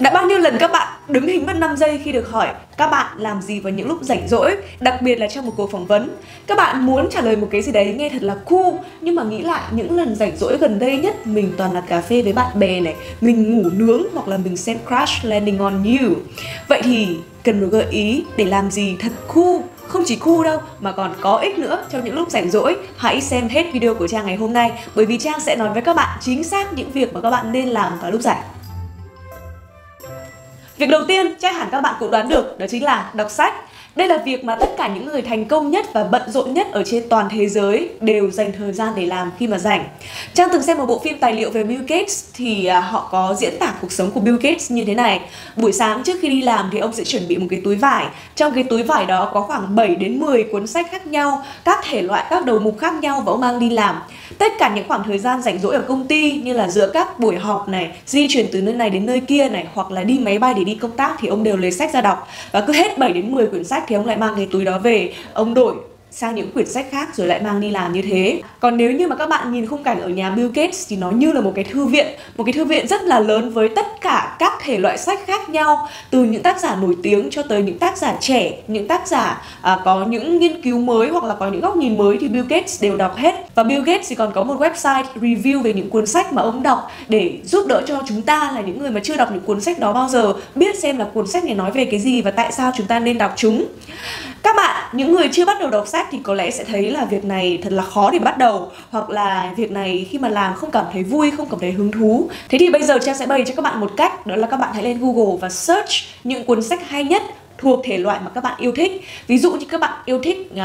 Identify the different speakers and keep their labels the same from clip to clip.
Speaker 1: Đã bao nhiêu lần các bạn đứng hình mất 5 giây khi được hỏi các bạn làm gì vào những lúc rảnh rỗi, đặc biệt là trong một cuộc phỏng vấn. Các bạn muốn trả lời một cái gì đấy nghe thật là cool, nhưng mà nghĩ lại những lần rảnh rỗi gần đây nhất mình toàn là cà phê với bạn bè này, mình ngủ nướng hoặc là mình xem Crash Landing on You. Vậy thì cần một gợi ý để làm gì thật cool không chỉ cool đâu mà còn có ích nữa trong những lúc rảnh rỗi hãy xem hết video của trang ngày hôm nay bởi vì trang sẽ nói với các bạn chính xác những việc mà các bạn nên làm vào lúc rảnh Việc đầu tiên chắc hẳn các bạn cũng đoán được đó chính là đọc sách. Đây là việc mà tất cả những người thành công nhất và bận rộn nhất ở trên toàn thế giới đều dành thời gian để làm khi mà rảnh. Trang từng xem một bộ phim tài liệu về Bill Gates thì à, họ có diễn tả cuộc sống của Bill Gates như thế này. Buổi sáng trước khi đi làm thì ông sẽ chuẩn bị một cái túi vải. Trong cái túi vải đó có khoảng 7 đến 10 cuốn sách khác nhau, các thể loại, các đầu mục khác nhau và ông mang đi làm. Tất cả những khoảng thời gian rảnh rỗi ở công ty như là giữa các buổi họp này, di chuyển từ nơi này đến nơi kia này hoặc là đi máy bay để đi công tác thì ông đều lấy sách ra đọc. Và cứ hết 7 đến 10 quyển sách thì ông lại mang cái túi đó về, ông đổi sang những quyển sách khác rồi lại mang đi làm như thế. Còn nếu như mà các bạn nhìn khung cảnh ở nhà Bill Gates thì nó như là một cái thư viện, một cái thư viện rất là lớn với tất cả các thể loại sách khác nhau, từ những tác giả nổi tiếng cho tới những tác giả trẻ, những tác giả à, có những nghiên cứu mới hoặc là có những góc nhìn mới thì Bill Gates đều đọc hết. Và Bill Gates thì còn có một website review về những cuốn sách mà ông đọc để giúp đỡ cho chúng ta là những người mà chưa đọc những cuốn sách đó bao giờ biết xem là cuốn sách này nói về cái gì và tại sao chúng ta nên đọc chúng. Các bạn, những người chưa bắt đầu đọc sách thì có lẽ sẽ thấy là việc này thật là khó để bắt đầu hoặc là việc này khi mà làm không cảm thấy vui, không cảm thấy hứng thú. Thế thì bây giờ Trang sẽ bày cho các bạn một cách đó là các bạn hãy lên Google và search những cuốn sách hay nhất thuộc thể loại mà các bạn yêu thích. Ví dụ như các bạn yêu thích uh,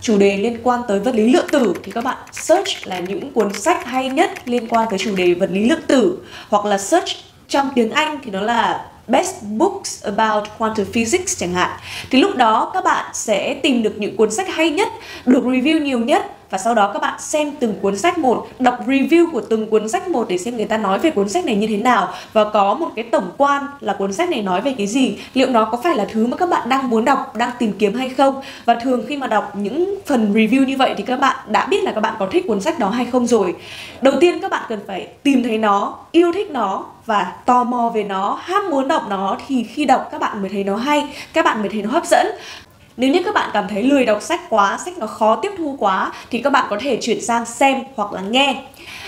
Speaker 1: chủ đề liên quan tới vật lý lượng tử thì các bạn search là những cuốn sách hay nhất liên quan tới chủ đề vật lý lượng tử hoặc là search trong tiếng Anh thì nó là best books about quantum physics chẳng hạn. Thì lúc đó các bạn sẽ tìm được những cuốn sách hay nhất, được review nhiều nhất và sau đó các bạn xem từng cuốn sách một, đọc review của từng cuốn sách một để xem người ta nói về cuốn sách này như thế nào. Và có một cái tổng quan là cuốn sách này nói về cái gì, liệu nó có phải là thứ mà các bạn đang muốn đọc, đang tìm kiếm hay không. Và thường khi mà đọc những phần review như vậy thì các bạn đã biết là các bạn có thích cuốn sách đó hay không rồi. Đầu tiên các bạn cần phải tìm thấy nó, yêu thích nó và tò mò về nó, ham muốn đọc nó thì khi đọc các bạn mới thấy nó hay, các bạn mới thấy nó hấp dẫn nếu như các bạn cảm thấy lười đọc sách quá, sách nó khó tiếp thu quá thì các bạn có thể chuyển sang xem hoặc là nghe.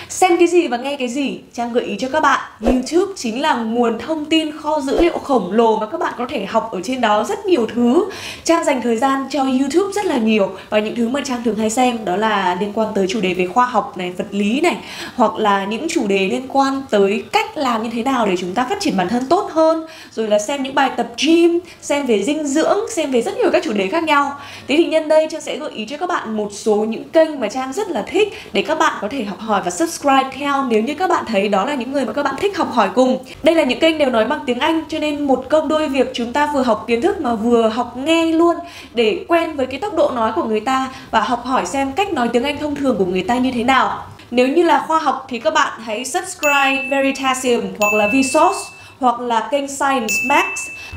Speaker 1: Xem cái gì và nghe cái gì? Trang gợi ý cho các bạn YouTube chính là nguồn thông tin kho dữ liệu khổng lồ mà các bạn có thể học ở trên đó rất nhiều thứ. Trang dành thời gian cho YouTube rất là nhiều. Và những thứ mà Trang thường hay xem đó là liên quan tới chủ đề về khoa học này, vật lý này Hoặc là những chủ đề liên quan tới cách làm như thế nào để chúng ta phát triển bản thân tốt hơn. Rồi là xem những bài tập gym, xem về dinh dưỡng, xem về rất nhiều các chủ đề khác nhau. Thế thì nhân đây Trang sẽ gợi ý cho các bạn một số những kênh mà Trang rất là thích Để các bạn có thể học hỏi và subscribe subscribe theo nếu như các bạn thấy đó là những người mà các bạn thích học hỏi cùng. Đây là những kênh đều nói bằng tiếng Anh, cho nên một công đôi việc chúng ta vừa học kiến thức mà vừa học nghe luôn để quen với cái tốc độ nói của người ta và học hỏi xem cách nói tiếng Anh thông thường của người ta như thế nào. Nếu như là khoa học thì các bạn hãy subscribe Veritasium hoặc là Vsauce hoặc là kênh Science Max.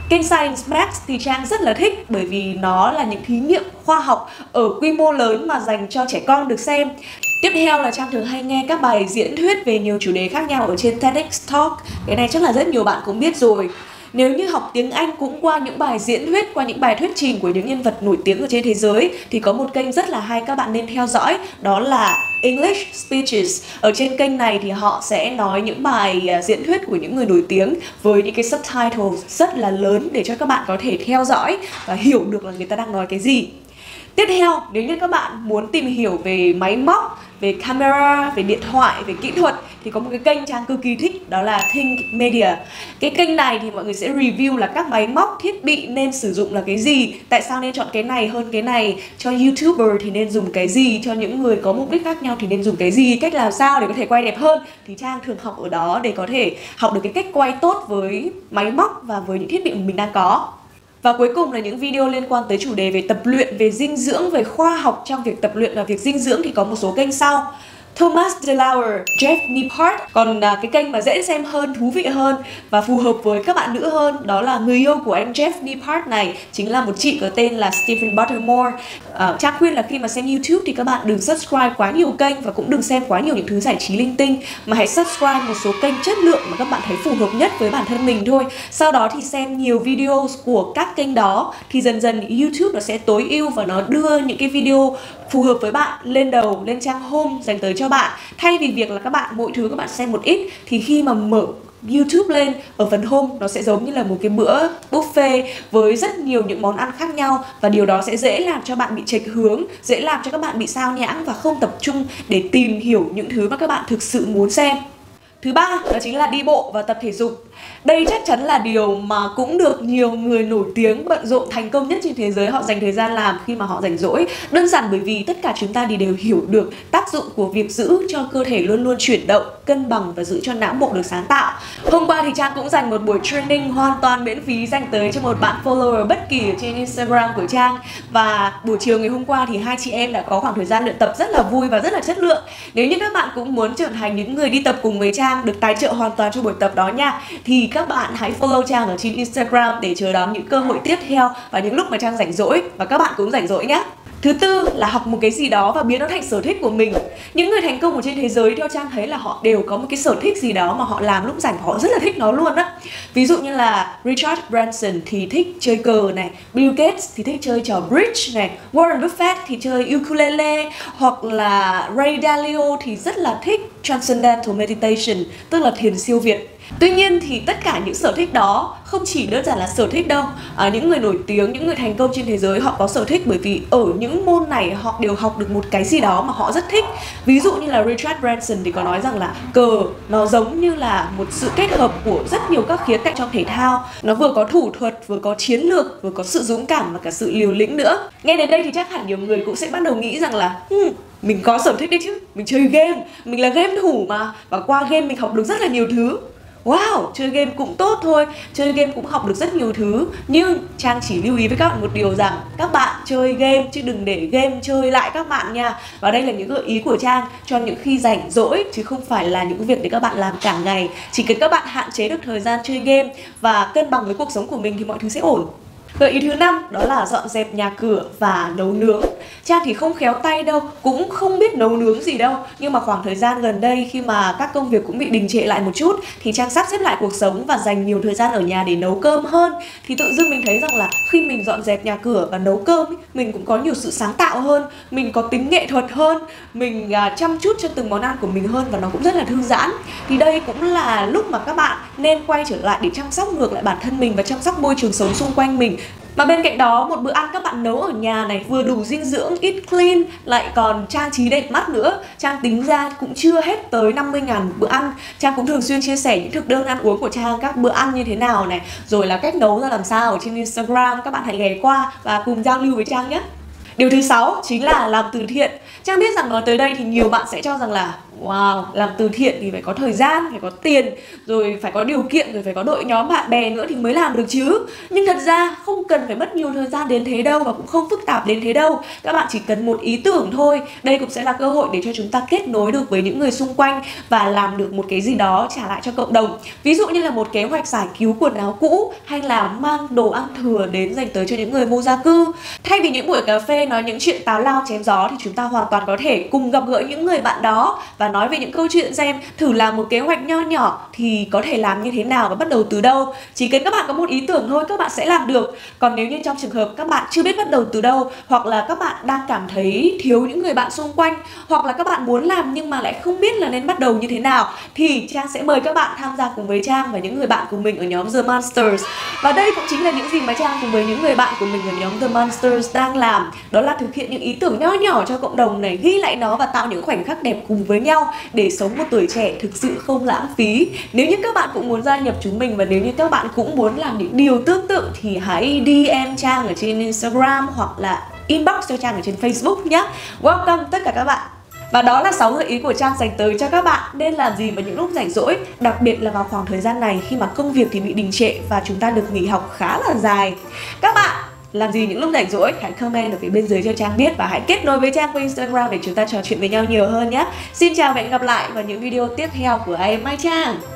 Speaker 1: Kênh Science Max thì Trang rất là thích bởi vì nó là những thí nghiệm khoa học ở quy mô lớn mà dành cho trẻ con được xem. Tiếp theo là Trang thường hay nghe các bài diễn thuyết về nhiều chủ đề khác nhau ở trên TEDx Talk. Cái này chắc là rất nhiều bạn cũng biết rồi. Nếu như học tiếng Anh cũng qua những bài diễn thuyết, qua những bài thuyết trình của những nhân vật nổi tiếng ở trên thế giới thì có một kênh rất là hay các bạn nên theo dõi đó là English Speeches. Ở trên kênh này thì họ sẽ nói những bài à, diễn thuyết của những người nổi tiếng với những cái subtitles rất là lớn để cho các bạn có thể theo dõi và hiểu được là người ta đang nói cái gì. Tiếp theo, nếu như các bạn muốn tìm hiểu về máy móc, về camera, về điện thoại, về kỹ thuật thì có một cái kênh Trang cực kỳ thích đó là Think Media. Cái kênh này thì mọi người sẽ review là các máy móc, thiết bị nên sử dụng là cái gì, tại sao nên chọn cái này hơn cái này, cho YouTuber thì nên dùng cái gì, cho những người có mục đích khác nhau thì nên dùng cái gì, cách làm sao để có thể quay đẹp hơn thì Trang thường học ở đó để có thể học được cái cách quay tốt với máy móc và với những thiết bị mà mình đang có. Và cuối cùng là những video liên quan tới chủ đề về tập luyện, về dinh dưỡng, về khoa học trong việc tập luyện và việc dinh dưỡng thì có một số kênh sau. Thomas DeLauer, Jeff Nippard. Còn à, cái kênh mà dễ xem hơn, thú vị hơn và phù hợp với các bạn nữ hơn đó là người yêu của anh Jeff Nippard này chính là một chị có tên là Stephen Buttermore. À, Trang khuyên là khi mà xem YouTube thì các bạn đừng subscribe quá nhiều kênh và cũng đừng xem quá nhiều những thứ giải trí linh tinh mà hãy subscribe một số kênh chất lượng mà các bạn thấy phù hợp nhất với bản thân mình thôi. Sau đó thì xem nhiều video của các kênh đó thì dần dần YouTube nó sẽ tối ưu và nó đưa những cái video phù hợp với bạn lên đầu lên trang home dành tới cho cho bạn thay vì việc là các bạn mỗi thứ các bạn xem một ít thì khi mà mở YouTube lên ở phần home nó sẽ giống như là một cái bữa buffet với rất nhiều những món ăn khác nhau và điều đó sẽ dễ làm cho bạn bị chệch hướng, dễ làm cho các bạn bị sao nhãng và không tập trung để tìm hiểu những thứ mà các bạn thực sự muốn xem. Thứ ba đó chính là đi bộ và tập thể dục. Đây chắc chắn là điều mà cũng được nhiều người nổi tiếng bận rộn thành công nhất trên thế giới họ dành thời gian làm khi mà họ rảnh rỗi. Đơn giản bởi vì tất cả chúng ta thì đều hiểu được tác dụng của việc giữ cho cơ thể luôn luôn chuyển động, cân bằng và giữ cho não bộ được sáng tạo. Hôm qua thì Trang cũng dành một buổi training hoàn toàn miễn phí dành tới cho một bạn follower bất kỳ trên Instagram của Trang và buổi chiều ngày hôm qua thì hai chị em đã có khoảng thời gian luyện tập rất là vui và rất là chất lượng. Nếu như các bạn cũng muốn trở thành những người đi tập cùng với Trang được tài trợ hoàn toàn cho buổi tập đó nha thì các bạn hãy follow Trang ở trên Instagram để chờ đón những cơ hội tiếp theo và những lúc mà Trang rảnh rỗi và các bạn cũng rảnh rỗi nhé. Thứ tư là học một cái gì đó và biến nó thành sở thích của mình. Những người thành công ở trên thế giới theo Trang thấy là họ đều có một cái sở thích gì đó mà họ làm lúc rảnh họ rất là thích nó luôn á. Ví dụ như là Richard Branson thì thích chơi cờ này, Bill Gates thì thích chơi trò bridge này, Warren Buffett thì chơi ukulele hoặc là Ray Dalio thì rất là thích Transcendental Meditation, tức là thiền siêu việt Tuy nhiên thì tất cả những sở thích đó không chỉ đơn giản là sở thích đâu. À, Những người nổi tiếng, những người thành công trên thế giới họ có sở thích bởi vì ở những môn này họ đều học được một cái gì đó mà họ rất thích. Ví dụ như là Richard Branson thì có nói rằng là cờ nó giống như là một sự kết hợp của rất nhiều các khía cạnh trong thể thao. Nó vừa có thủ thuật, vừa có chiến lược, vừa có sự dũng cảm và cả sự liều lĩnh nữa. Nghe đến đây thì chắc hẳn nhiều người cũng sẽ bắt đầu nghĩ rằng là hmm, mình có sở thích đấy chứ. Mình chơi game mình là game thủ mà. Và qua game mình học được rất là nhiều thứ. Wow, chơi game cũng tốt thôi. Chơi game cũng học được rất nhiều thứ. Nhưng Trang chỉ lưu ý với các bạn một điều rằng Các bạn chơi game chứ đừng để game chơi lại các bạn nha. Và đây là những gợi ý của Trang cho những khi rảnh rỗi Chứ không phải là những việc để các bạn làm cả ngày. Chỉ cần các bạn hạn chế được thời gian chơi game Và cân bằng với cuộc sống của mình thì mọi thứ sẽ ổn. Gợi ý thứ năm đó là dọn dẹp nhà cửa và nấu nướng. Trang thì không khéo tay đâu, cũng không biết nấu nướng gì đâu. Nhưng mà khoảng thời gian gần đây khi mà các công việc cũng bị đình trệ lại một chút thì Trang sắp xếp lại cuộc sống và dành nhiều thời gian ở nhà để nấu cơm hơn. Thì tự dưng mình thấy rằng là khi mình dọn dẹp nhà cửa và nấu cơm mình cũng có nhiều sự sáng tạo hơn, mình có tính nghệ thuật hơn, mình à, chăm chút cho từng món ăn của mình hơn và nó cũng rất là thư giãn. Thì đây cũng là lúc mà các bạn nên quay trở lại để chăm sóc ngược lại bản thân mình và chăm sóc môi trường sống xung quanh mình mà bên cạnh đó một bữa ăn các bạn nấu ở nhà này vừa đủ dinh dưỡng, ít clean lại còn trang trí đẹp mắt nữa. Trang tính ra cũng chưa hết tới 50 ngàn bữa ăn. Trang cũng thường xuyên chia sẻ những thực đơn ăn uống của Trang các bữa ăn như thế nào này, rồi là cách nấu ra làm sao ở trên Instagram. Các bạn hãy ghé qua và cùng giao lưu với Trang nhé. Điều thứ sáu chính là làm từ thiện. Trang biết rằng nói tới đây thì nhiều bạn sẽ cho rằng là Wow, làm từ thiện thì phải có thời gian, phải có tiền, rồi phải có điều kiện, rồi phải có đội nhóm bạn bè nữa thì mới làm được chứ. Nhưng thật ra không cần phải mất nhiều thời gian đến thế đâu và cũng không phức tạp đến thế đâu. Các bạn chỉ cần một ý tưởng thôi. Đây cũng sẽ là cơ hội để cho chúng ta kết nối được với những người xung quanh và làm được một cái gì đó trả lại cho cộng đồng. Ví dụ như là một kế hoạch giải cứu quần áo cũ hay là mang đồ ăn thừa đến dành tới cho những người vô gia cư. Thay vì những buổi cà phê nói những chuyện táo lao chém gió thì chúng ta hoàn toàn có thể cùng gặp gỡ những người bạn đó và và nói về những câu chuyện xem thử làm một kế hoạch nho nhỏ thì có thể làm như thế nào và bắt đầu từ đâu. Chỉ cần các bạn có một ý tưởng thôi, các bạn sẽ làm được. Còn nếu như trong trường hợp các bạn chưa biết bắt đầu từ đâu, hoặc là các bạn đang cảm thấy thiếu những người bạn xung quanh, hoặc là các bạn muốn làm nhưng mà lại không biết là nên bắt đầu như thế nào, thì Trang sẽ mời các bạn tham gia cùng với Trang và những người bạn của mình ở nhóm The Monsters. Và đây cũng chính là những gì mà Trang cùng với những người bạn của mình ở nhóm The Monsters đang làm. Đó là thực hiện những ý tưởng nho nhỏ cho cộng đồng này, ghi lại nó và tạo những khoảnh khắc đẹp cùng với nhau nhau để sống một tuổi trẻ thực sự không lãng phí. Nếu như các bạn cũng muốn gia nhập chúng mình và nếu như các bạn cũng muốn làm những điều tương tự thì hãy DM Trang ở trên Instagram hoặc là inbox cho Trang ở trên Facebook nhé. Welcome tất cả các bạn. Và đó là 6 gợi ý của Trang dành tới cho các bạn. Nên làm gì vào những lúc rảnh rỗi, Đặc biệt là vào khoảng thời gian này khi mà công việc thì bị đình trệ và chúng ta được nghỉ học khá là dài. Các bạn làm gì những lúc rảnh rỗi, hãy comment ở phía bên dưới cho Trang biết và hãy kết nối với Trang qua Instagram để chúng ta trò chuyện với nhau nhiều hơn nhé. Xin chào và hẹn gặp lại vào những video tiếp theo của em Mai Trang.